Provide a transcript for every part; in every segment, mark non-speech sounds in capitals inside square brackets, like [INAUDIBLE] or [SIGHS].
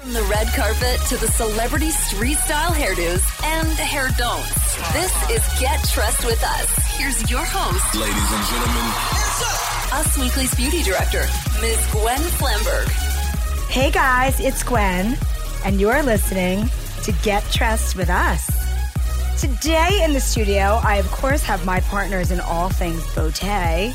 From the red carpet to the celebrity street style hairdos and hair don'ts. This is Get Dressed with Us. Here's your host, Ladies and gentlemen, Us Weekly's beauty director, Ms. Gwen Flamberg. Hey guys, it's Gwen, and you're listening to Get Dressed with Us. Today in the studio, I of course have my partners in all things beauté.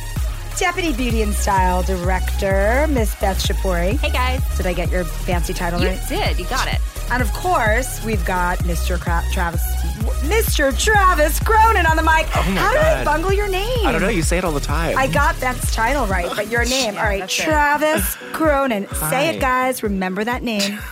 Deputy Beauty and Style Director, Miss Beth Shapouri. Hey guys. Did I get your fancy title You right? did. You got it. And of course, we've got Mr. Cra- Travis, Mr. Travis Cronin on the mic. Oh my How did I bungle your name? I don't know. You say it all the time. I got Beth's title right, but your [LAUGHS] name. all right, that's it. Travis Cronin. Say it, guys. Remember that name. [LAUGHS]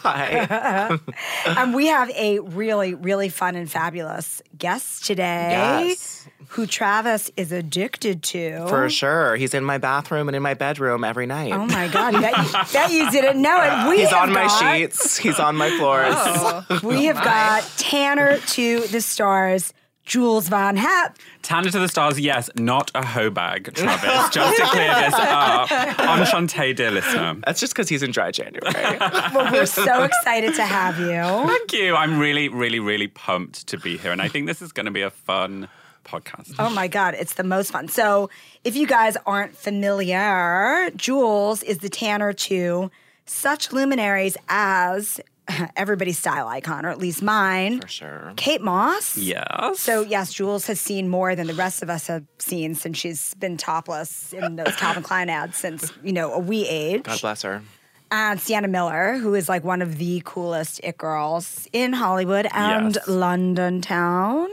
Hi. [LAUGHS] and we have a really, really fun and fabulous guest today Yes. Who Travis is addicted to. For sure. He's in my bathroom and in my bedroom every night. Oh my God. Bet you, bet you didn't know it. We He's have on my sheets. He's on my floors. [LAUGHS] Oh, we have oh got Tanner to the stars, Jules von Hep. Tanner to the stars, yes, not a hoe bag, Travis. Just to clear this up. [LAUGHS] Enchante, dear listener. That's just because he's in dry January. [LAUGHS] Well, we're so excited to have you. Thank you. I'm really, really, really pumped to be here. And I think this is going to be a fun podcast. Oh my God, it's the most fun. So, if you guys aren't familiar, Jules is the Tanner to such luminaries as [LAUGHS] everybody's style icon, or at least mine. For sure. Kate Moss. Yes. So, yes, Jules has seen more than the rest of us have seen since she's been topless in those [LAUGHS] Calvin Klein ads since, you know, a wee age. God bless her. and Sienna Miller, who is like one of the coolest it girls in Hollywood and Yes. London town.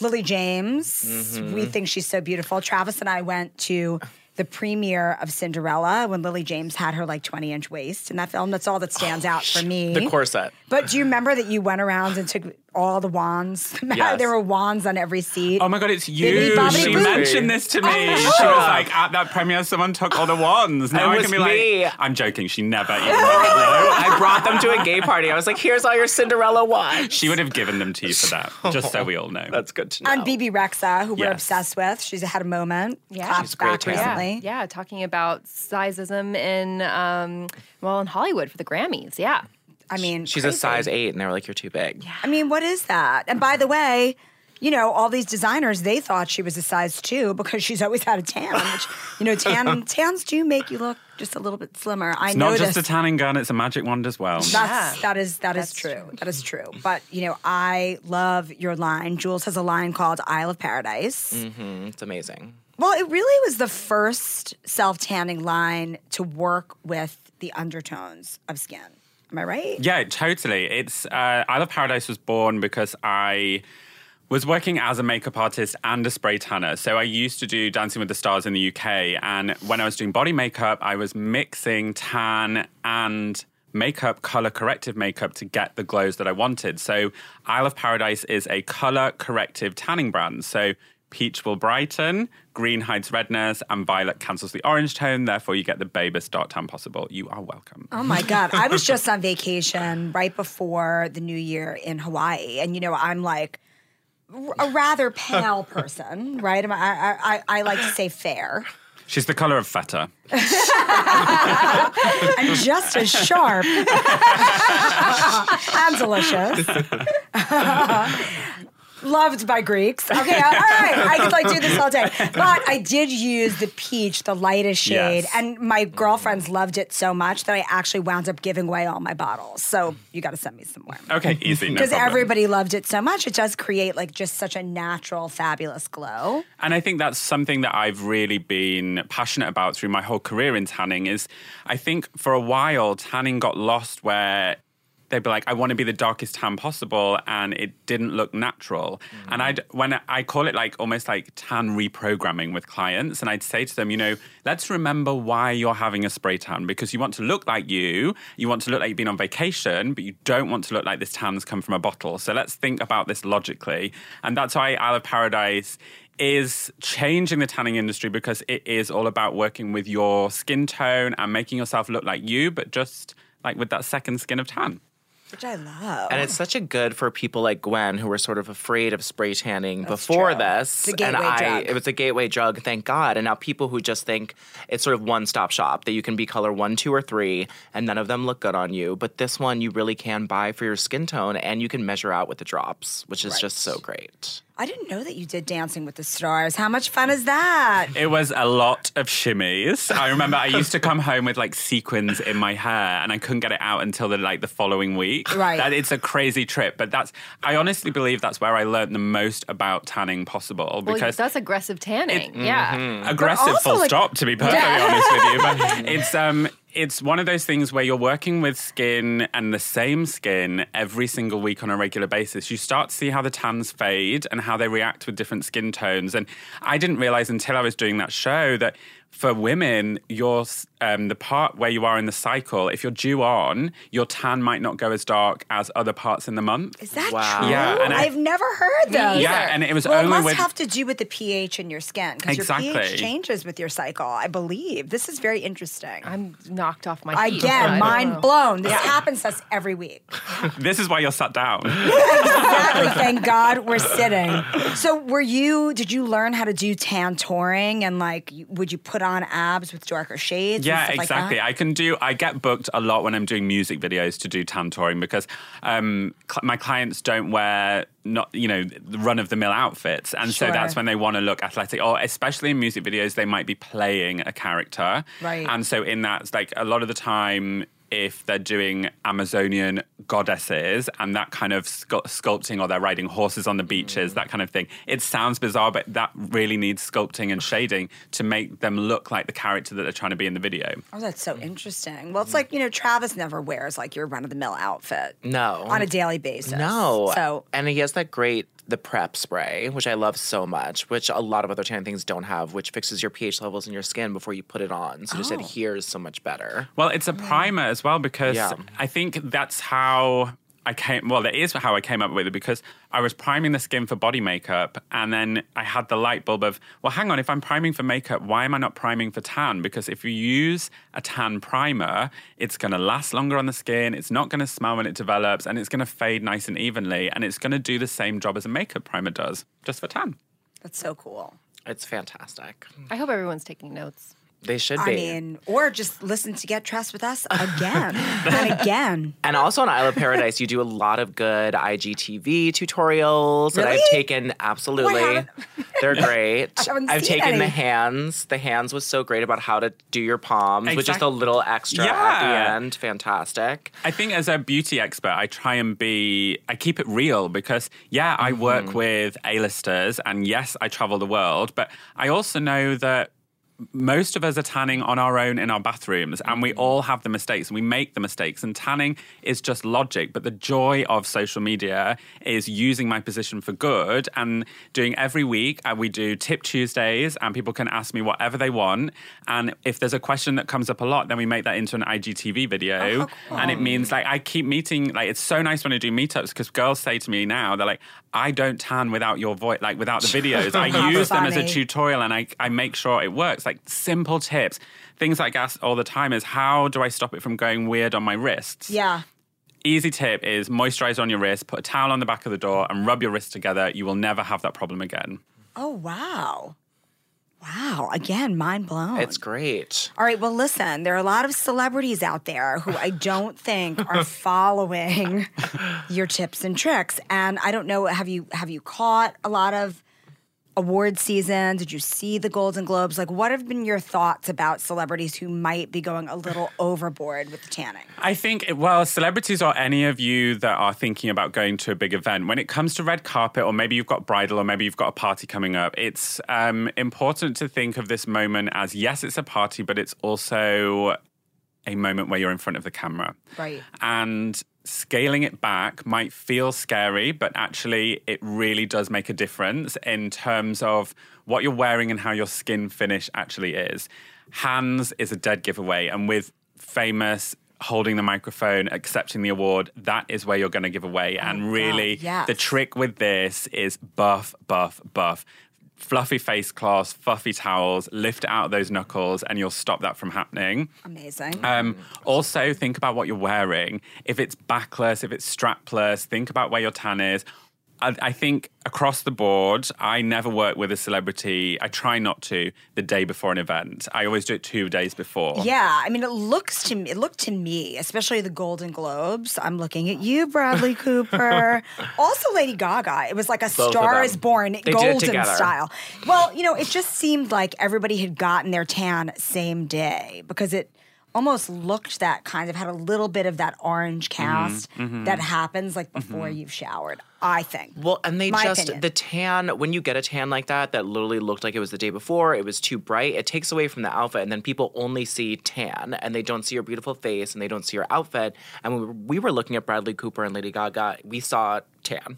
Lily James, Mm-hmm. we think she's so beautiful. Travis and I went to the premiere of Cinderella when Lily James had her like 20 inch waist in that film. That's all that stands out for me. The corset. But do you remember that you went around and took all the wands? [LAUGHS] Yes. there were wands on every seat. Oh my god, it's you. bobbidi She boo. mentioned this to me. I know. She was like, at that premiere, someone took all the wands. Now It I was can be me. like, I'm joking. She never [LAUGHS] even. I brought them to a gay party. I was like, here's all your Cinderella wands. She would have given them to you for that, just so we all know. [LAUGHS] That's good to know. and Bebe Rexha, who we're obsessed with. She's had a moment. Yeah. She's great back too. recently. Yeah, talking about sizeism in um, well in Hollywood for the Grammys. Yeah. I mean, She's a size eight, and they were like, you're too big. Yeah. I mean, what is that? And by the way, you know, all these designers, they thought she was a size two because she's always had a tan, which, you know, tan [LAUGHS] tans do make you look just a little bit slimmer. I It's know not this. just a tanning gun, it's a magic wand as well. That's, Yeah. that is that is That's true. true. That is true. But you know, I love your line. Jules has a line called "Isle of Paradise." Mm, It's amazing. Well, it really was the first self tanning line to work with the undertones of skin. Am I right? Yeah, totally. It's uh, Isle of Paradise was born because I was working as a makeup artist and a spray tanner. So I used to do Dancing with the Stars in the UK, and when I was doing body makeup, I was mixing tan and makeup, color corrective makeup to get the glows that I wanted. So Isle of Paradise is a color corrective tanning brand. So peach will brighten, green hides redness, and violet cancels the orange tone. Therefore, you get the babyest dark tan possible. You are welcome. Oh my God. I was [LAUGHS] just on vacation right before the new year in Hawaii. And, you know, I'm like a rather pale [LAUGHS] person, right? I, I, I, I like to say fair. She's the color of feta. [LAUGHS] I'm just as sharp and delicious. Loved by Greeks. Okay, all right. I could like do this all day. But I did use the peach, the lightest shade, Yes. and my girlfriends loved it so much that I actually wound up giving away all my bottles. So you got to send me some more. Okay, easy. No Because problem. everybody loved it so much, it does create like just such a natural, fabulous glow. And I think that's something that I've really been passionate about through my whole career in tanning is I think for a while tanning got lost where they'd be like, I want to be the darkest tan possible, and it didn't look natural. Mm. And I'd when I call it like almost like tan reprogramming with clients, and I'd say to them, you know, let's remember why you're having a spray tan because you want to look like you, you want to look like you've been on vacation, but you don't want to look like this tan's come from a bottle. So let's think about this logically, and that's why Isle of Paradise is changing the tanning industry because it is all about working with your skin tone and making yourself look like you, but just like with that second skin of tan. Which I love. And it's such a good for people like Gwen who were sort of afraid of spray tanning before true. this. It's a and I drug. it was a gateway drug, thank God. And now people who just think it's sort of one stop shop that you can be color one, two, or three, and none of them look good on you. But this one you really can buy for your skin tone and you can measure out with the drops, which is just so great. I didn't know that you did Dancing with the Stars. How much fun is that? It was a lot of shimmies. I remember I used to come home with like sequins in my hair and I couldn't get it out until the like the following week. Right. That it's a crazy trip, but that's I honestly believe that's where I learned the most about tanning possible Well, because that's aggressive tanning. yeah. aggressive also, full like- stop to be perfectly honest with you but [LAUGHS] it's um it's one of those things where you're working with skin and the same skin every single week on a regular basis. You start to see how the tans fade and how they react with different skin tones. And I didn't realize until I was doing that show that for women, your um, the part where you are in the cycle, if you're due on, your tan might not go as dark as other parts in the month. Is that Wow. true? Yeah, and I- I've never heard those. Yeah, and it was well, it must with have to do with the pH in your skin because your pH changes with your cycle. I believe this is very interesting. I'm knocked off my feet. I Again, don't mind know. blown. This happens to us every week. [LAUGHS] this is why you're sat down. [LAUGHS] Exactly. Thank God we're sitting. So, were you? Did you learn how to do tan touring and like? Would you put on abs with darker shades? and Yeah, like exactly. that? I can do. I get booked a lot when I'm doing music videos to do tan touring because um, cl- my clients don't wear not you know the run of the mill outfits, and Sure. so that's when they want to look athletic. Or especially in music videos, they might be playing a character, Right. And so in that, it's like a lot of the time. If they're doing Amazonian goddesses and that kind of scu- sculpting, or they're riding horses on the beaches, that kind of thing, it sounds bizarre, but that really needs sculpting and shading to make them look like the character that they're trying to be in the video. Oh, that's so interesting. Well, it's like you know, Travis never wears like your run of the mill outfit. No. on a daily basis. No. So and he has that great the prep spray, which I love so much, which a lot of other tanning things don't have, which fixes your pH levels in your skin before you put it on. So it just oh. adheres so much better. Well, it's a primer as well because Yeah. I think that's how I came. Well, that is how I came up with it because I was priming the skin for body makeup, and then I had the light bulb of, well, hang on, if I'm priming for makeup, why am I not priming for tan? Because if you use a tan primer, it's going to last longer on the skin. It's not going to smell when it develops, and it's going to fade nice and evenly, and it's going to do the same job as a makeup primer does, just for tan. that's so cool. It's fantastic. I hope everyone's taking notes. They should be. I mean, or just listen to Get Dressed with Us again [LAUGHS] and again. and also on Isle of Paradise, you do a lot of good IGTV tutorials that I've taken. Absolutely, haven't- [LAUGHS] they're great. I haven't I've seen taken the hands. The hands was so great about how to do your palms with just a little extra at the end. Fantastic. I think as a beauty expert, I try and be, I keep it real because, yeah, I work mm-hmm. with A-listers and yes, I travel the world, but I also know that most of us are tanning on our own in our bathrooms and we all have the mistakes and we make the mistakes and tanning is just logic but the joy of social media is using my position for good and doing every week and we do tip tuesdays and people can ask me whatever they want and if there's a question that comes up a lot then we make that into an igtv video and it means like i keep meeting like it's so nice when i do meetups because girls say to me now they're like i don't tan without your voice like without the [LAUGHS] videos. I use them as a tutorial and I, I make sure it works. Like simple tips. Things I ask all the time is how do I stop it from going weird on my wrists? Yeah. Easy tip is moisturize on your wrist, put a towel on the back of the door, and rub your wrists together. You will never have that problem again. Oh wow. Wow. Again, mind blown. It's great. All right, well, listen, there are a lot of celebrities out there who I don't think are [LAUGHS] following your tips and tricks. And I don't know, have you have you caught a lot of award season? Did you see the Golden Globes? Like what have been your thoughts about celebrities who might be going a little [SIGHS] overboard with the tanning? I think, well, celebrities or any of you that are thinking about going to a big event, when it comes to red carpet, or maybe you've got bridal, or maybe you've got a party coming up, it's um, important to think of this moment as yes, it's a party, but it's also a moment where you're in front of the camera. Right. And scaling it back might feel scary, but actually, it really does make a difference in terms of what you're wearing and how your skin finish actually is. Hands is a dead giveaway. And with famous, holding the microphone, accepting the award, that is where you're going to give away. Oh and really, yes. the trick with this is buff, buff, buff. Fluffy face cloths, fluffy towels, lift out those knuckles, and you'll stop that from happening. Amazing. Um, also, think about what you're wearing. If it's backless, if it's strapless, think about where your tan is. I, I think across the board, I never work with a celebrity. I try not to the day before an event. I always do it two days before. Yeah, I mean, it looks to me, it looked to me, especially the Golden Globes. I'm looking at you, Bradley Cooper. [LAUGHS] also, Lady Gaga. It was like a of Star is Born did it Golden style. Well, you know, it just seemed like everybody had gotten their tan same day because it almost looked that kind of had a little bit of that orange mm-hmm, cast mm-hmm. that happens like before mm-hmm. you've showered. I think. Well, and they My just opinion. the tan when you get a tan like that that literally looked like it was the day before, it was too bright. It takes away from the outfit, and then people only see tan, and they don't see your beautiful face, and they don't see your outfit. And when we were, we were looking at Bradley Cooper and Lady Gaga, we saw tan.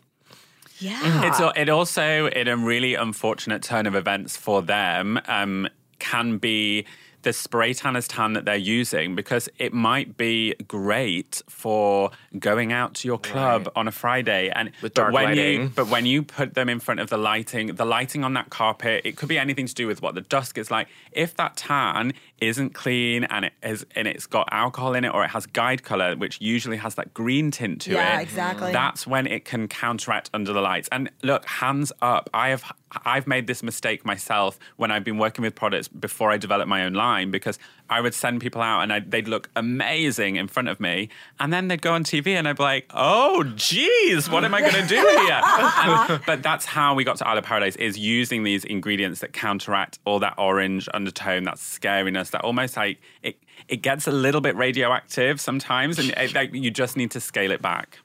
Yeah. It's it also in a really unfortunate turn of events for them um, can be the spray tanner's tan that they're using because it might be great for going out to your club on a Friday and With but when lighting. you but when you put them in front of the lighting the lighting on that carpet it could be anything to do with what the dusk is like if that tan isn't clean and it is and it's got alcohol in it or it has guide color which usually has that green tint to Yeah, it Yeah, exactly. that's when it can counteract under the lights. And look, hands up. I have I've made this mistake myself when I've been working with products before I developed my own line because I would send people out and I, they'd look amazing in front of me, and then they'd go on TV and I'd be like, "Oh, geez, what am I going to do [LAUGHS] here?" And- but that's how we got to Isle of Paradise is using these ingredients that counteract all that orange undertone, that scariness, that almost like it. It gets a little bit radioactive sometimes, and it, like, you just need to scale it back.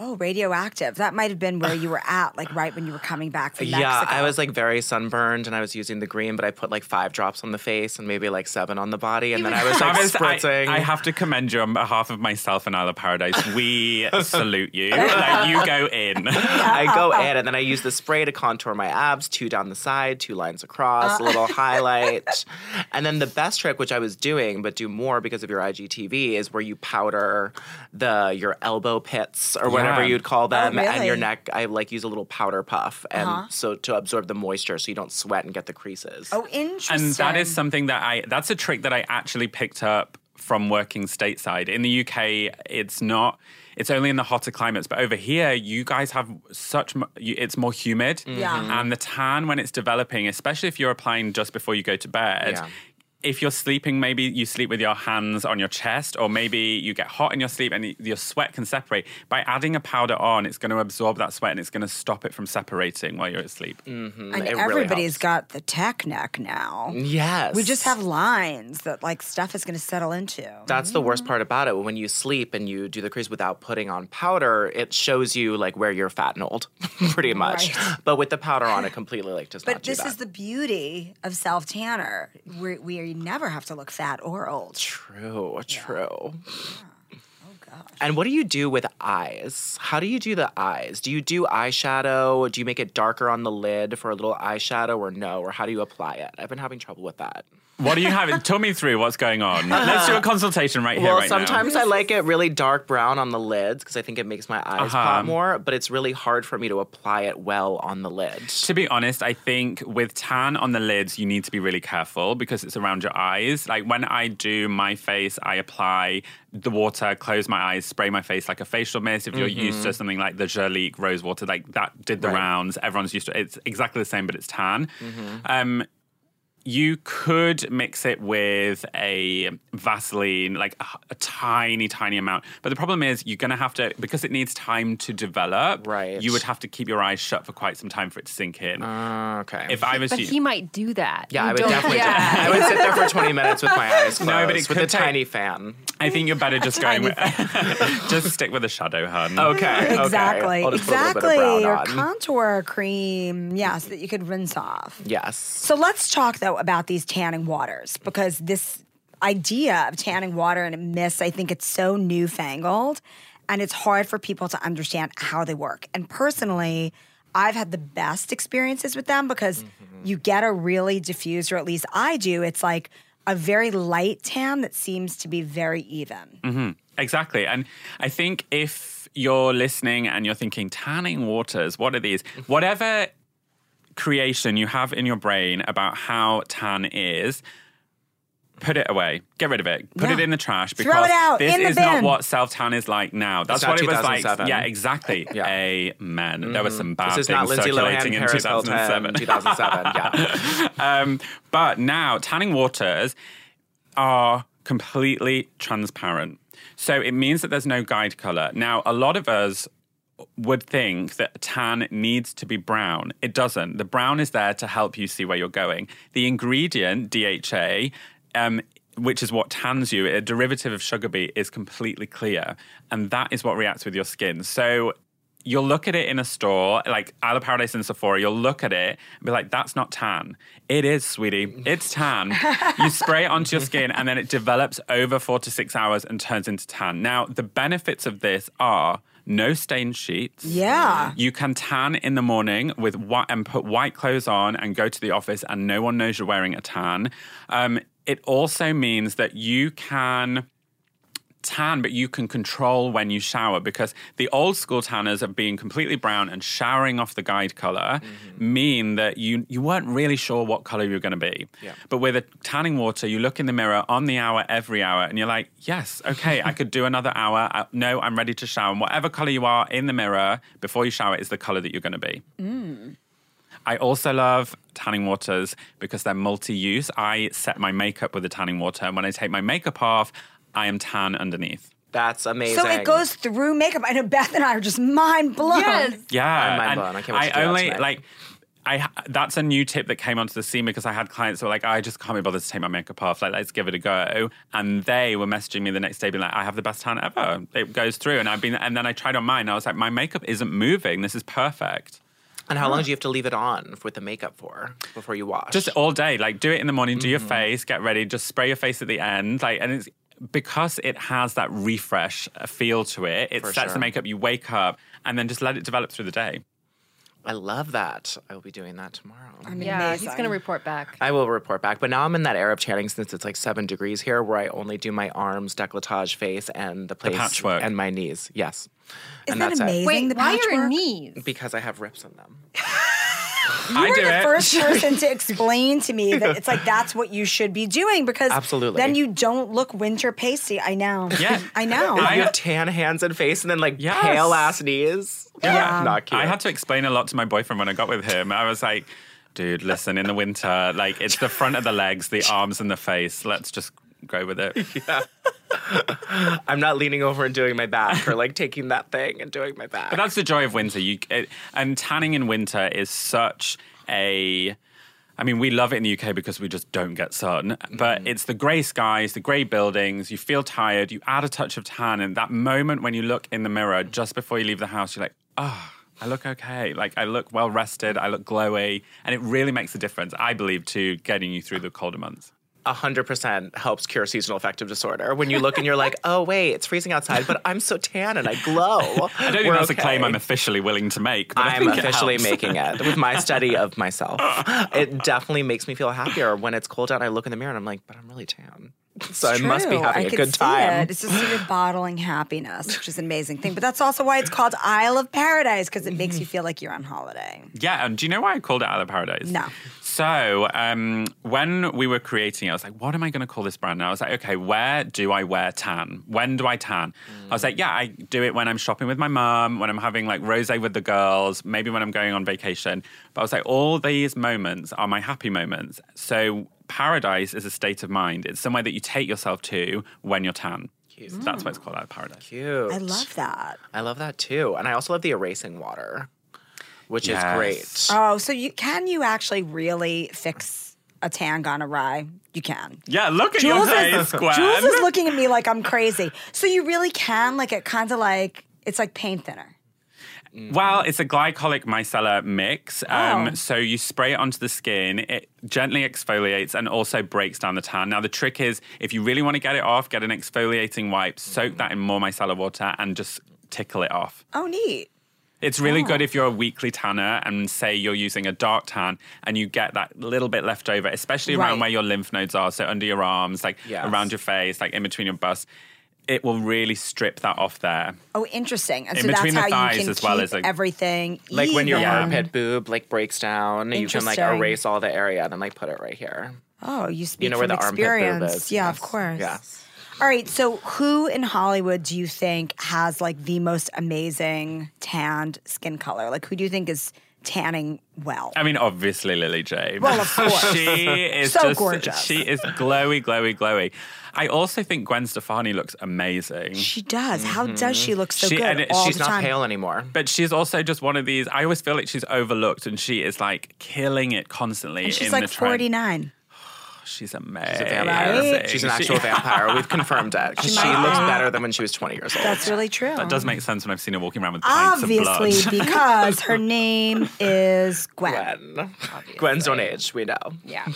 Oh, radioactive. That might have been where you were at, like right when you were coming back from Mexico. [LAUGHS] Yeah, I was like very sunburned, and I was using the green, but I put like five drops on the face and maybe like seven on the body, and then I was like Travis, I- spritzing. I, have to commend you on behalf of myself and Isle of Paradise. We [LAUGHS] salute you. Like you go in. [LAUGHS] I go in and then I use the spray to contour my abs, two down the side, two lines across, a little uh. highlight. And then the best trick, which I was doing, but do more because of your IGTV, is where you powder the your elbow pits or whatever Yeah. you'd call oh, them and really? your neck. I like use a little powder puff and uh-huh. so to absorb the moisture so you don't sweat and get the creases. Oh, interesting. And that is something that I, that's a trick that I actually picked up from working stateside. In the UK, it's not. It's only in the hotter climates, but over here, you guys have such. It's more humid, Yeah. and the tan when it's developing, especially if you're applying just before you go to bed. Yeah. If you're sleeping, maybe you sleep with your hands on your chest, or maybe you get hot in your sleep and your sweat can separate. By adding a powder on, it's going to absorb that sweat and it's going to stop it from separating while you're asleep. Mm-hmm. and it really everybody's helps. got the tech neck now. Yes. We just have lines that like stuff is going to settle into. That's the worst mm-hmm. part about it. When you sleep and you do the crease without putting on powder, it shows you like where you're fat and old, [LAUGHS] pretty much. Right. But with the powder on, it completely like does but not do this that. is the beauty of self tanner. We we never have to look fat or old. true, true. Oh gosh. And what do you do with eyes? How do you do the eyes? Do you do eyeshadow? Do you make it darker on the lid for a little eyeshadow, or no? Or how do you apply it? I've been having trouble with that. What do you have? Tell me through what's going on. Let's do a consultation right here, Well, right now. sometimes I like it really dark brown on the lids because I think it makes my eyes Uh-huh. pop more. But it's really hard for me to apply it well on the lid. To be honest, I think with tan on the lids, you need to be really careful because it's around your eyes. Like when I do my face, I apply the water, close my eyes, spray my face like a facial mist. If you're used to something like the Jurlique rose water, like that did the Right. rounds. Everyone's used to it. It's exactly the same, but it's tan. Um, you could mix it with a Vaseline, like a, a tiny, tiny amount. But the problem is, you're going to have to, because it needs time to develop, Right. you would have to keep your eyes shut for quite some time for it to sink in. Ah, okay. if I was But you, he might do that. yeah, You I would definitely yeah. do I would sit there for 20 minutes with my eyes closed [LAUGHS] No, but it with a take- tiny fan. I think you're better just [LAUGHS] going with, [LAUGHS] just stick with a shadow, hun. Okay. Exactly. Okay. I'll just put a little bit of exactly. brown Or on. contour cream, yes, that you could rinse off. Yes. So let's talk though about these tanning waters because this idea of tanning water and a mist, I think it's so newfangled and it's hard for people to understand how they work. And personally, I've had the best experiences with them because mm-hmm. you get a really diffused, or at least I do. It's like a very light tan that seems to be very even. Mm-hmm. Exactly. And I think if you're listening and you're thinking, tanning waters, what are these? [LAUGHS] Whatever creation you have in your brain about how tan is, put it away. Get rid of it. Put Yeah. it in the trash Throw because it out, this in the is not what self tan is like now. That's what it was like. Yeah, exactly. [LAUGHS] Yeah. Amen. There were some bad This is things circulating Lohan, in 2007. 2007. [LAUGHS] Yeah. Um, but now tanning waters are completely transparent. So it means that there's no guide color. Now, a lot of us would think that tan needs to be brown. It doesn't. The brown is there to help you see where you're going. The ingredient, DHA, um, which is what tans you, a derivative of sugar beet, is completely clear. And that is what reacts with your skin. So you'll look at it in a store, like Isle of Paradise and Sephora, you'll look at it and be like, that's not tan. It is, sweetie. It's tan. you spray it onto your skin and then it develops over four to six hours and turns into tan. Now, the benefits of this are no stain sheets. Yeah. You can tan in the morning with white and put white clothes on and go to the office, and no one knows you're wearing a tan. Um, it also means that you can tan, but you can control when you shower because the old school tanners of being completely brown and showering off the guide color mean that you you weren't really sure what color you're going to be. Yeah. But with a tanning water, you look in the mirror on the hour every hour, and you're like, yes, okay, I could do another hour. Uh, no, I'm ready to shower. And whatever color you are in the mirror before you shower is the color that you're going to be. I also love tanning waters because they're multi use. I set my makeup with a tanning water, and when I take my makeup off, I am tan underneath. That's amazing. So it goes through makeup. I know Beth and I are just mind blown. Yes. Yeah, I'm mind blown. I can't wait to do I that only like. I that's a new tip that came onto the scene because I had clients who were like, I just can't be bothered to take my makeup off. Like, let's give it a go. And they were messaging me the next day, being like, I have the best tan ever. It goes through, and I've been, and then I tried on mine. And I was like, my makeup isn't moving. This is perfect. And how long do you have to leave it on with the makeup for before you wash? Just all day. Like, do it in the morning. Do your Mm-hmm. face. Get ready. Just spray your face at the end. Like, and it's because it has that refresh feel to it. It For sets sure. the makeup. You wake up, and then just let it develop through the day. I love that. I will be doing that tomorrow. I mean, Yeah, amazing. he's going to report back. I will report back. But now I'm in that era of tanning since it's like seven degrees here, where I only do my arms, decolletage, face, and the place patchwork. and my knees. Yes, Isn't and that amazing? it. Wait, the why your knees? Because I have rips in them. [LAUGHS] I You're do the it. first [LAUGHS] person to explain to me that it's like that's what you should be doing because Absolutely. then you don't look winter pasty. I know. Yeah. [LAUGHS] I know. I I- have tan hands and face, and then like Yes. pale ass knees. Yeah. not cute. I had to explain a lot to my boyfriend when I got with him. I was like, dude, listen, in the winter, like it's the front of the legs, the arms, and the face. Let's just go with it. [LAUGHS] Yeah. [LAUGHS] I'm not leaning over and doing my back or like taking that thing and doing my back. But that's the joy of winter. You it, and tanning in winter is such a. I mean, we love it in the UK because we just don't get sun. But mm-hmm. it's the grey skies, the grey buildings. You feel tired. You add a touch of tan, and that moment when you look in the mirror just before you leave the house, you're like, oh. I look okay. Like I look well rested. I look glowy, and it really makes a difference. I believe to getting you through the colder months. Hundred percent helps cure seasonal affective disorder. When you look and you're like, oh wait, it's freezing outside, but I'm so tan and I glow. [LAUGHS] I don't think that's a claim I'm officially willing to make. But I'm it officially helps. making it with my study of myself. [LAUGHS] It definitely makes me feel happier when it's cold out. and I look in the mirror and I'm like, but I'm really tan. So I must be True. having I a good time. It. It's just you're bottling happiness, which is an amazing thing. But that's also why it's called Isle of Paradise because it makes you feel like you're on holiday. Yeah, and do you know why I called it Isle of Paradise? No. So um, when we were creating it, I was like, what am I going to call this brand? And I was like, okay, where do I wear tan? When do I tan? I was like, yeah, I do it when I'm shopping with my mum, when I'm having like rosé with the girls, maybe when I'm going on vacation. But I was like, all these moments are my happy moments. So paradise is a state of mind. It's somewhere that you take yourself to when you're tan. So that's why it's called Isle of Paradise. Cute. I love that. I love that too. And I also love the erasing water, which Yes. is great. Oh, so you can you actually really fix a tan gone awry? You can. Yeah, look at Jules your is, Gwen. [LAUGHS] Jules is looking at me like I'm crazy. So you really can, like it kind of like it's like paint thinner. Well, it's a glycolic micellar mix. Oh. Um, So you spray it onto the skin, it gently exfoliates and also breaks down the tan. Now, the trick is if you really want to get it off, get an exfoliating wipe, soak that in more micellar water, and just tickle it off. Oh, neat. It's Oh. really good if you're a weekly tanner and say you're using a dark tan and you get that little bit left over, especially around Right. where your lymph nodes are. So under your arms, like Yes. around your face, like in between your bust. It will really strip that off there. Oh, interesting. And In so that's between the how thighs you can as well keep as, like- everything Like when your even. armpit boob like breaks down, you can like Interesting. erase all the area and then like put it right here. Oh, you speak You know where from the armpit experience. boob is. Yeah, Yes. of course. Yes. All right. So, who in Hollywood do you think has like the most amazing tanned skin color? Like, who do you think is tanning well? I mean, obviously Lily James. Well, of [LAUGHS] course. she is So just gorgeous. She is glowy, glowy, glowy. I also think Gwen Stefani looks amazing. She does. How does mm-hmm. she look so She- good and it- all She's the not time? pale anymore. But she's also just one of these. I always feel like she's overlooked, and she is like killing it constantly. And she's in like the trend. 49. She's amazing. She's a vampire. Right? She's an She- actual vampire. We've confirmed it. 'Cause She She, looks be. better than when she was 20 years old. That's really true. That does make sense when I've seen her walking around with pints of Obviously, blood. [LAUGHS] because her name is Gwen. Gwen. Gwen's own age, we know. Yeah.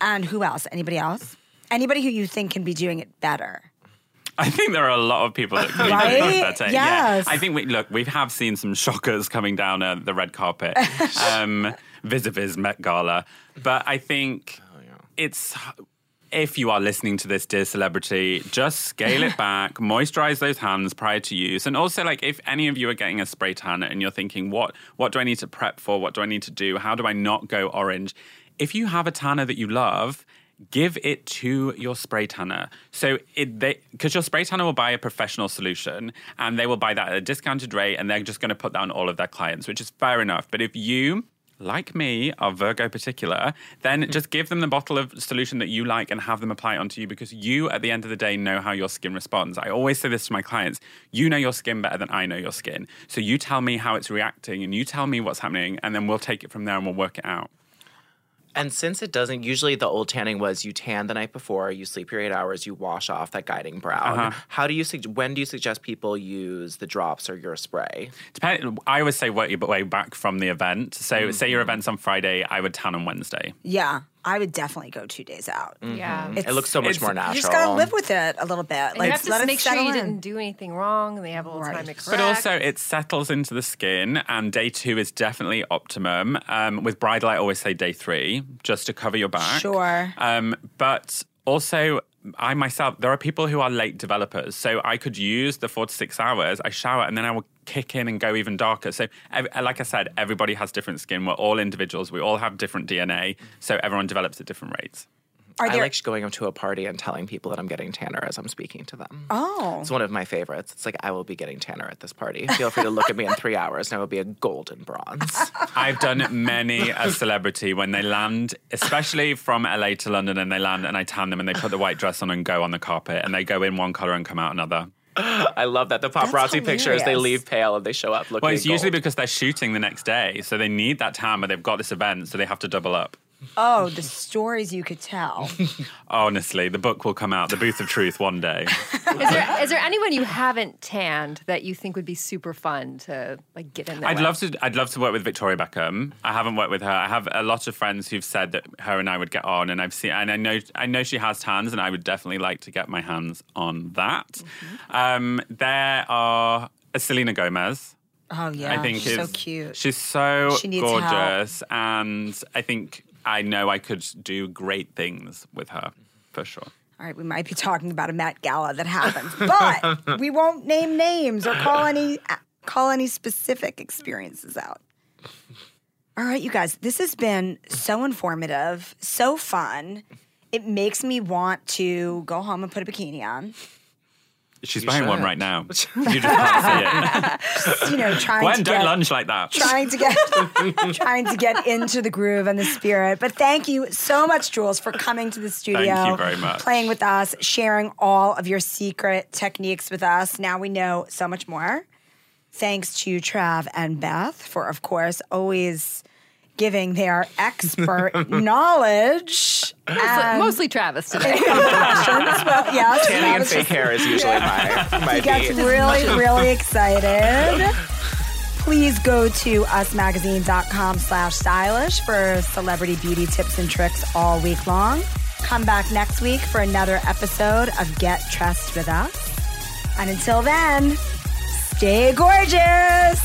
And who else? Anybody else? Anybody who you think can be doing it better? I think there are a lot of people that can be Right? doing this better. Yeah. Yes. I think we look. We have seen some shockers coming down uh, the red carpet, [LAUGHS] um, vis-a-vis Met Gala, but I think it's. If you are listening to this, dear celebrity, just scale it [LAUGHS] back, moisturize those hands prior to use, and also like if any of you are getting a spray tan and you're thinking, what what do I need to prep for? What do I need to do? How do I not go orange? If you have a tanner that you love, give it to your spray tanner. So it they because your spray tanner will buy a professional solution and they will buy that at a discounted rate and they're just going to put that on all of their clients, which is fair enough. But if you like me, are Virgo particular, then mm-hmm. just give them the bottle of solution that you like and have them apply it onto you because you, at the end of the day, know how your skin responds. I always say this to my clients you know your skin better than I know your skin. So you tell me how it's reacting and you tell me what's happening, and then we'll take it from there and we'll work it out. And since it doesn't, usually the old tanning was you tan the night before, you sleep your eight hours, you wash off that guiding brown. Uh-huh. How do you sug- when do you suggest people use the drops or your spray? Depend- I always say work your way back from the event. So, say Mm-hmm. your event's on Friday, I would tan on Wednesday. Yeah, I would definitely go two days out. Yeah. It looks so much more natural. You just gotta live with it a little bit. And Like you have to let it make sure you in. didn't do anything wrong and they have a little time to Right. correct. But also, it settles into the skin, and day two is definitely optimum. Um, with bridal, I always say day three, just to cover your back. Sure. Um, but also, I myself, there are people who are late developers, so I could use the four to six hours. I shower, and then I will kick in and go even darker. So, uh, like I said, everybody has different skin. We're all individuals. We all have different DNA, so everyone develops at different rates. Are I like going up to a party and telling people that I'm getting tanner as I'm speaking to them. oh, It's one of my favorites. It's like I will be getting tanner at this party. Feel free to look at me in [LAUGHS] three hours, and I will be a golden bronze. [LAUGHS] I've done many a celebrity when they land, especially from LA to London, and they land and I tan them and they put the white dress on and go on the carpet and they go in one color and come out another. [LAUGHS] I love that the paparazzi pictures they leave pale and they show up looking. Well, it's usually because they're shooting the next day, so they need that tan, but they've got this event, so they have to double up. Oh, the stories you could tell. [LAUGHS] Honestly, the book will come out, The Booth of Truth, one day. Is there is there anyone you haven't tanned that you think would be super fun to like get in there? I'd with? love to. I'd love to work with Victoria Beckham. I haven't worked with her. I have a lot of friends who've said that her and I would get on, and I've seen. And I know. I know she has tans, and I would definitely like to get my hands on that. Mm-hmm. Um, there are uh, Selena Gomez. Oh yeah, I think she's so cute. She's so She needs help. gorgeous, and I think I know I could do great things with her for sure. All right, we might be talking about a Met Gala that happens, but [LAUGHS] we won't name names or call any call any specific experiences out. All right, you guys, this has been so informative, so fun. It makes me want to go home and put a bikini on. She's You wearing one right now. [LAUGHS] You just can't see it. You know, trying Gwen, to don't get lunge like that. trying to get [LAUGHS] trying to get into the groove and the spirit. But thank you so much, Jules, for coming to the studio. Thank you very much. Playing with us, sharing all of your secret techniques with us. Now we know so much more. Thanks to Trav and Beth for, of course, always giving their [LAUGHS] expert knowledge. And Mostly Travis today. questions, but yes, tanning and fake hair is usually my my he gets beat. really, really excited. Please go to usmagazine.com slash stylish for celebrity beauty tips and tricks all week long. Come back next week for another episode of Get Dressed with Us. And until then, stay gorgeous.